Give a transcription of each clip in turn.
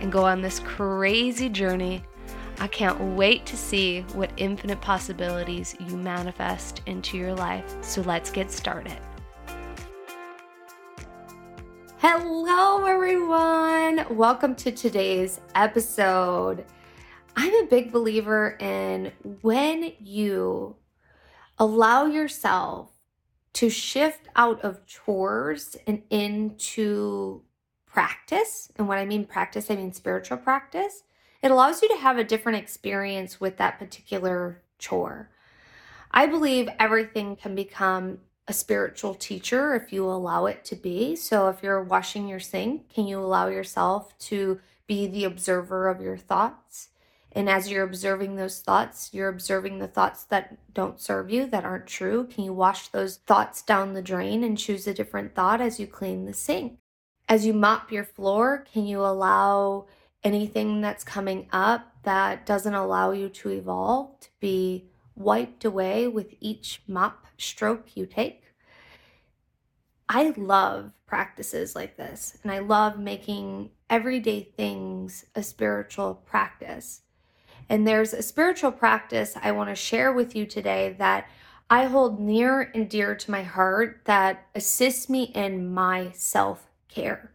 and go on this crazy journey. I can't wait to see what infinite possibilities you manifest into your life. So let's get started. Hello, everyone. Welcome to today's episode. I'm a big believer in when you allow yourself to shift out of chores and into practice. And when I mean practice, I mean spiritual practice. It allows you to have a different experience with that particular chore. I believe everything can become a spiritual teacher if you allow it to be. So if you're washing your sink, can you allow yourself to be the observer of your thoughts? And as you're observing those thoughts, you're observing the thoughts that don't serve you, that aren't true. Can you wash those thoughts down the drain and choose a different thought as you clean the sink? As you mop your floor, can you allow anything that's coming up that doesn't allow you to evolve to be wiped away with each mop stroke you take? I love practices like this, and I love making everyday things a spiritual practice. And there's a spiritual practice I want to share with you today that I hold near and dear to my heart that assists me in my self care.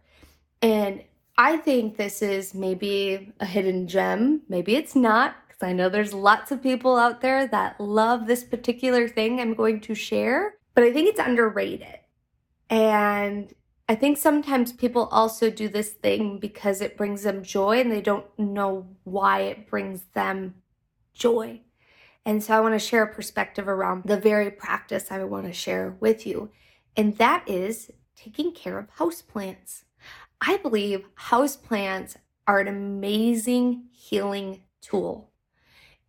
And I think this is maybe a hidden gem. Maybe it's not, because I know there's lots of people out there that love this particular thing I'm going to share, but I think it's underrated. And I think sometimes people also do this thing because it brings them joy and they don't know why it brings them joy. And so I want to share a perspective around the very practice I want to share with you. And that is taking care of houseplants. I believe houseplants are an amazing healing tool.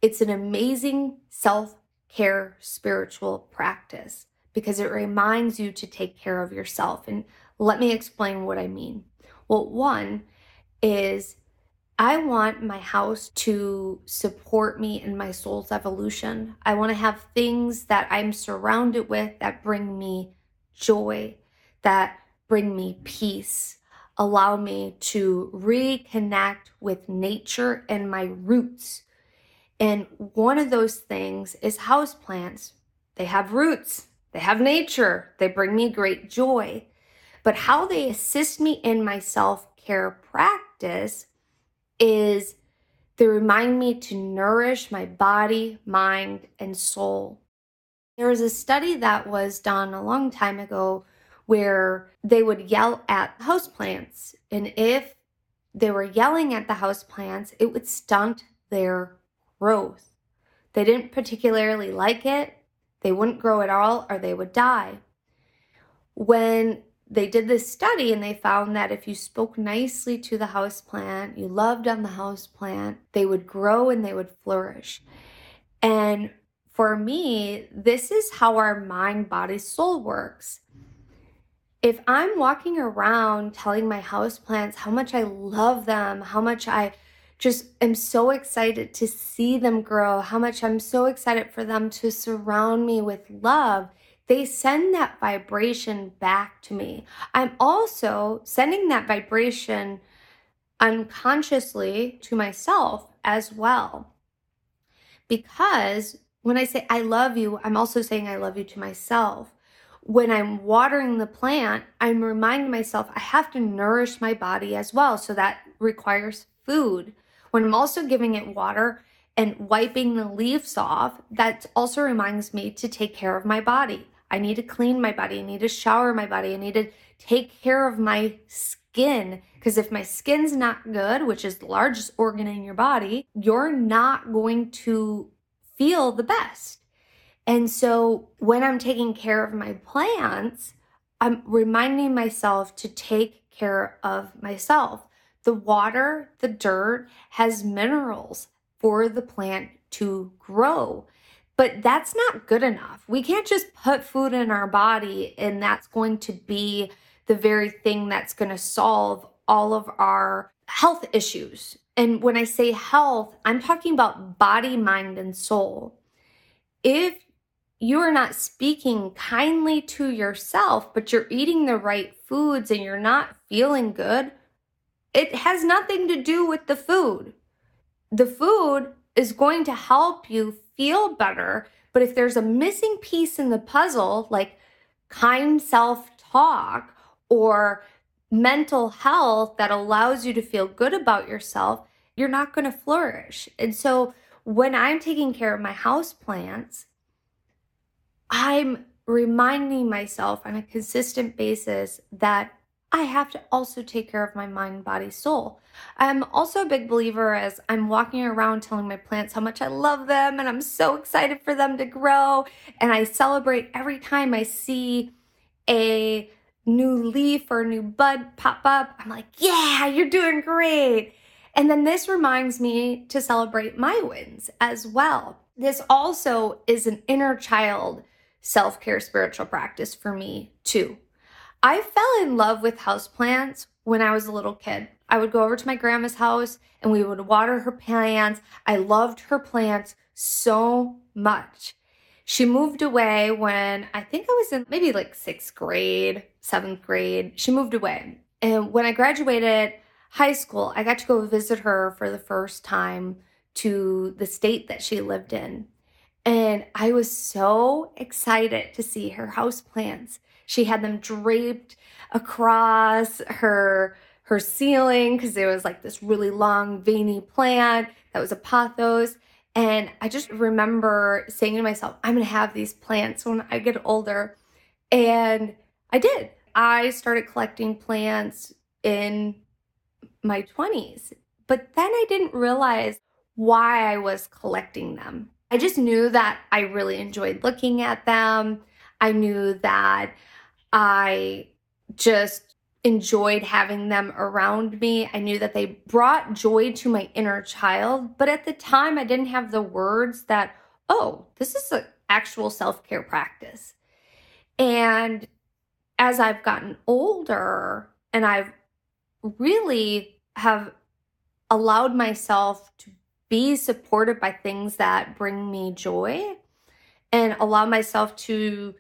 It's an amazing self care spiritual practice because it reminds you to take care of yourself. And let me explain what I mean. Well, one is I want my house to support me in my soul's evolution. I want to have things that I'm surrounded with that bring me joy, that bring me peace, allow me to reconnect with nature and my roots. And one of those things is houseplants. They have roots, they have nature, they bring me great joy but how they assist me in my self care practice is they remind me to nourish my body, mind, and soul. There was a study that was done a long time ago where they would yell at houseplants. And if they were yelling at the houseplants, it would stunt their growth. They didn't particularly like it, they wouldn't grow at all, or they would die. When they did this study and they found that if you spoke nicely to the house plant, you loved on the house plant, they would grow and they would flourish. And for me, this is how our mind, body, soul works. If I'm walking around telling my houseplants how much I love them, how much I just am so excited to see them grow, how much I'm so excited for them to surround me with love, they send that vibration back to me. I'm also sending that vibration unconsciously to myself as well. Because when I say I love you, I'm also saying I love you to myself. When I'm watering the plant, I'm reminding myself I have to nourish my body as well. So that requires food. When I'm also giving it water and wiping the leaves off, that also reminds me to take care of my body. I need to clean my body. I need to shower my body. I need to take care of my skin. Because if my skin's not good, which is the largest organ in your body, you're not going to feel the best. And so when I'm taking care of my plants, I'm reminding myself to take care of myself. the water, the dirt has minerals for the plant to grow. But that's not good enough. We can't just put food in our body and that's going to be the very thing that's going to solve all of our health issues. And when I say health, I'm talking about body, mind, and soul. If you are not speaking kindly to yourself, but you're eating the right foods and you're not feeling good, it has nothing to do with the food. The food is going to help you feel better, but if there's a missing piece in the puzzle, like kind self talk or mental health that allows you to feel good about yourself, you're not going to flourish. And so when I'm taking care of my house plants, I'm reminding myself on a consistent basis that I have to also take care of my mind, body, soul. I'm also a big believer as I'm walking around telling my plants how much I love them and I'm so excited for them to grow. And I celebrate every time I see a new leaf or a new bud pop up. I'm like, yeah, you're doing great. And then this reminds me to celebrate my wins as well. This also is an inner child self care spiritual practice for me, too. I fell in love with houseplants when I was a little kid. I would go over to my grandma's house and we would water her plants. I loved her plants so much. She moved away when I think I was in maybe like sixth grade, seventh grade. She moved away. And when I graduated high school, I got to go visit her for the first time to the state that she lived in. And I was so excited to see her house plants. She had them draped across her her ceiling because there was like this really long veiny plant that was a pothos. And I just remember saying to myself, I'm gonna have these plants when I get older. And I did. I started collecting plants in my 20s, but then I didn't realize why I was collecting them. I just knew that I really enjoyed looking at them. I knew that I just enjoyed having them around me. I knew that they brought joy to my inner child, but at the time I didn't have the words that, oh, this is an actual self care practice. And as I've gotten older and I've really have allowed myself to be supported by things that bring me joy and allow myself to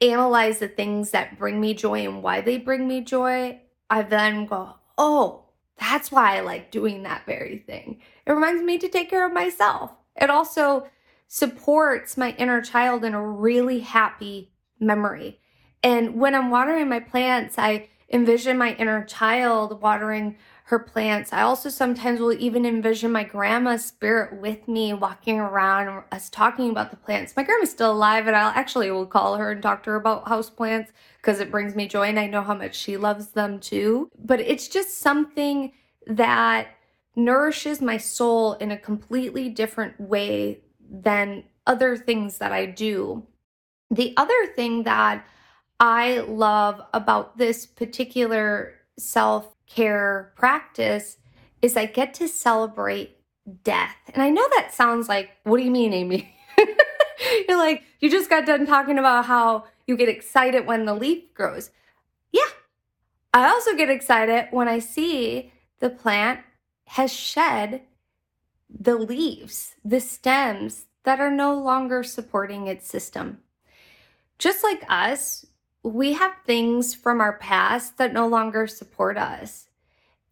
analyze the things that bring me joy and why they bring me joy, I then go, oh, that's why I like doing that very thing. It reminds me to take care of myself. It also supports my inner child in a really happy memory. And when I'm watering my plants, I envision my inner child watering her plants. I also sometimes will even envision my grandma's spirit with me walking around, us talking about the plants. My grandma's still alive, and I'll actually will call her and talk to her about house plants because it brings me joy and I know how much she loves them too. But it's just something that nourishes my soul in a completely different way than other things that I do. The other thing that I love about this particular self care practice is I get to celebrate death. And I know that sounds like, what do you mean, Amy? You're like, you just got done talking about how you get excited when the leaf grows. Yeah. I also get excited when I see the plant has shed the leaves, the stems that are no longer supporting its system. Just like us, we have things from our past that no longer support us.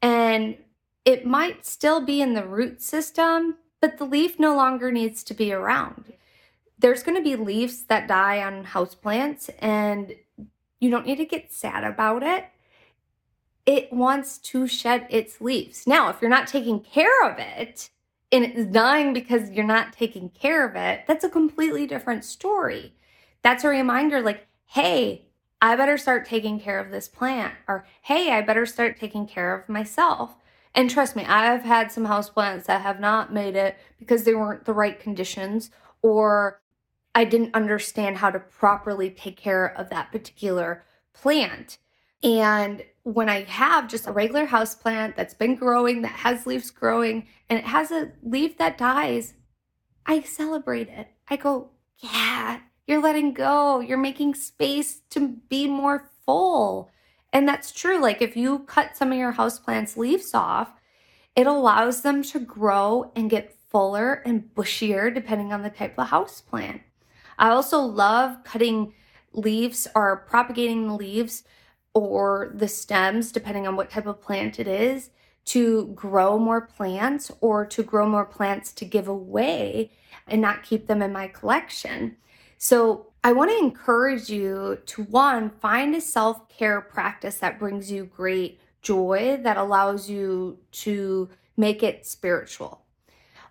And it might still be in the root system, but the leaf no longer needs to be around. There's going to be leaves that die on houseplants, and you don't need to get sad about it. It wants to shed its leaves. Now, if you're not taking care of it and it's dying because you're not taking care of it, that's a completely different story. That's a reminder like, hey, I better start taking care of this plant, or hey, I better start taking care of myself. And trust me, I've had some houseplants that have not made it because they weren't the right conditions, or I didn't understand how to properly take care of that particular plant. And when I have just a regular house plant that's been growing, that has leaves growing, and it has a leaf that dies, I celebrate it. I go, yeah, you're letting go. You're making space to be more full. And that's true. Like if you cut some of your houseplants leaves off, it allows them to grow and get fuller and bushier depending on the type of house plant. I also love cutting leaves or propagating the leaves or the stems, depending on what type of plant it is, to grow more plants or to grow more plants to give away and not keep them in my collection. So I want to encourage you to one, find a self care practice that brings you great joy, that allows you to make it spiritual.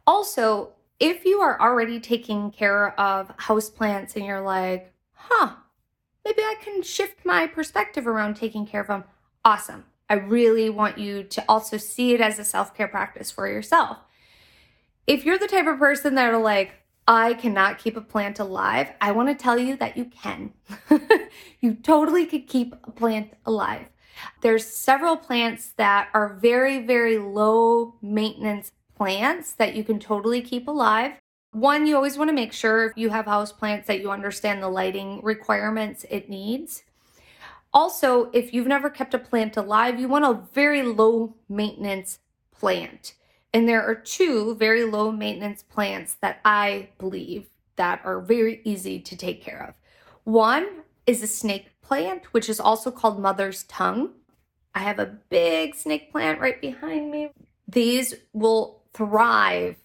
Also, if you are already taking care of houseplants and you're like, huh, maybe I can shift my perspective around taking care of them, awesome. I really want you to also see it as a self care practice for yourself. If you're the type of person that are like, I cannot keep a plant alive, I want to tell you that you can. you totally could keep a plant alive. There's several plants that are very, very low maintenance plants that you can totally keep alive. One, you always want to make sure if you have house plants that you understand the lighting requirements it needs. Also, if you've never kept a plant alive, you want a very low maintenance plant. And there are two very low maintenance plants that I believe that are very easy to take care of. One is a snake plant, which is also called mother's tongue. I have a big snake plant right behind me. These will thrive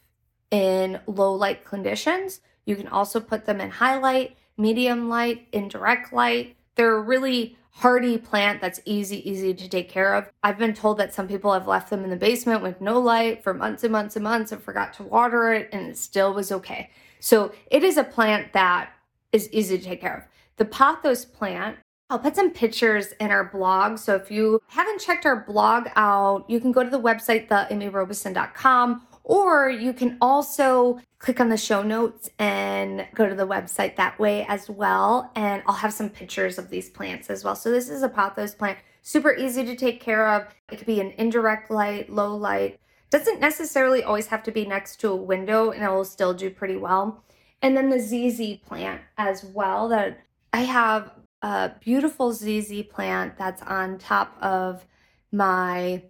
in low light conditions. You can also put them in highlight, medium light, indirect light. They're really hardy plant that's easy, easy to take care of. I've been told that some people have left them in the basement with no light for months and months and months and forgot to water it and it still was okay. So it is a plant that is easy to take care of. The pothos plant, I'll put some pictures in our blog. So if you haven't checked our blog out, you can go to the website, theamyrobeson.com or you can also click on the show notes and go to the website that way as well. And I'll have some pictures of these plants as well. So this is a pothos plant, super easy to take care of. It could be an indirect light, low light. Doesn't necessarily always have to be next to a window and it will still do pretty well. And then the ZZ plant as well that I have a beautiful ZZ plant that's on top of my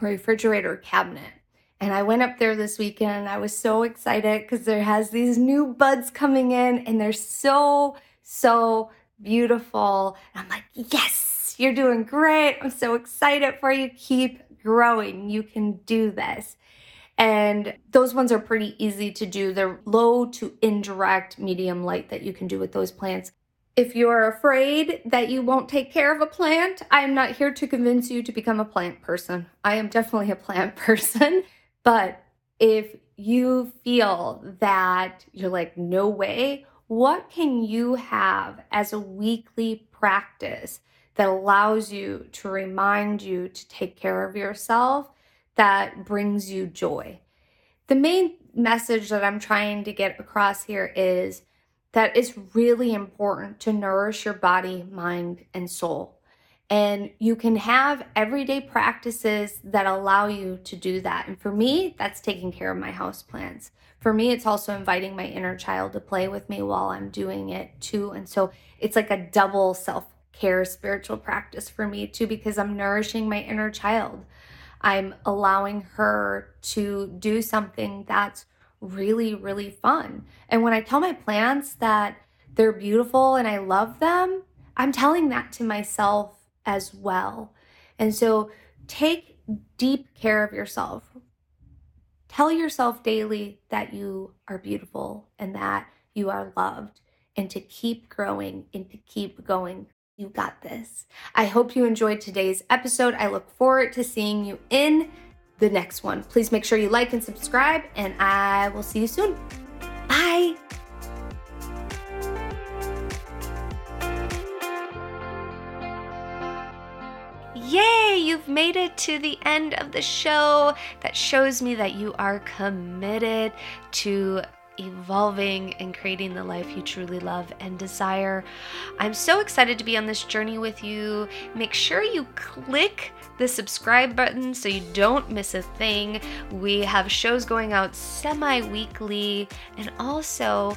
refrigerator cabinet. And I went up there this weekend I was so excited because there has these new buds coming in and they're so, so beautiful. And I'm like, yes, you're doing great. I'm so excited for you. Keep growing. You can do this. And those ones are pretty easy to do. They're low to indirect medium light that you can do with those plants. If you're afraid that you won't take care of a plant, I am not here to convince you to become a plant person. I am definitely a plant person. But if you feel that you're like, no way, what can you have as a weekly practice that allows you to remind you to take care of yourself that brings you joy? The main message that I'm trying to get across here is that it's really important to nourish your body, mind, and soul. And you can have everyday practices that allow you to do that. And for me, that's taking care of my house plants. For me, it's also inviting my inner child to play with me while I'm doing it too. And so it's like a double self care spiritual practice for me too, because I'm nourishing my inner child. I'm allowing her to do something that's really, really fun. And when I tell my plants that they're beautiful and I love them, I'm telling that to myself as well. And so take deep care of yourself. Tell yourself daily that you are beautiful and that you are loved, and to keep growing and to keep going. You got this. I hope you enjoyed today's episode. I look forward to seeing you in the next one. Please make sure you like and subscribe, and I will see you soon. Bye. Yay, you've made it to the end of the show. That shows me that you are committed to evolving and creating the life you truly love and desire. I'm so excited to be on this journey with you. Make sure you click the subscribe button so you don't miss a thing. We have shows going out semi weekly, and also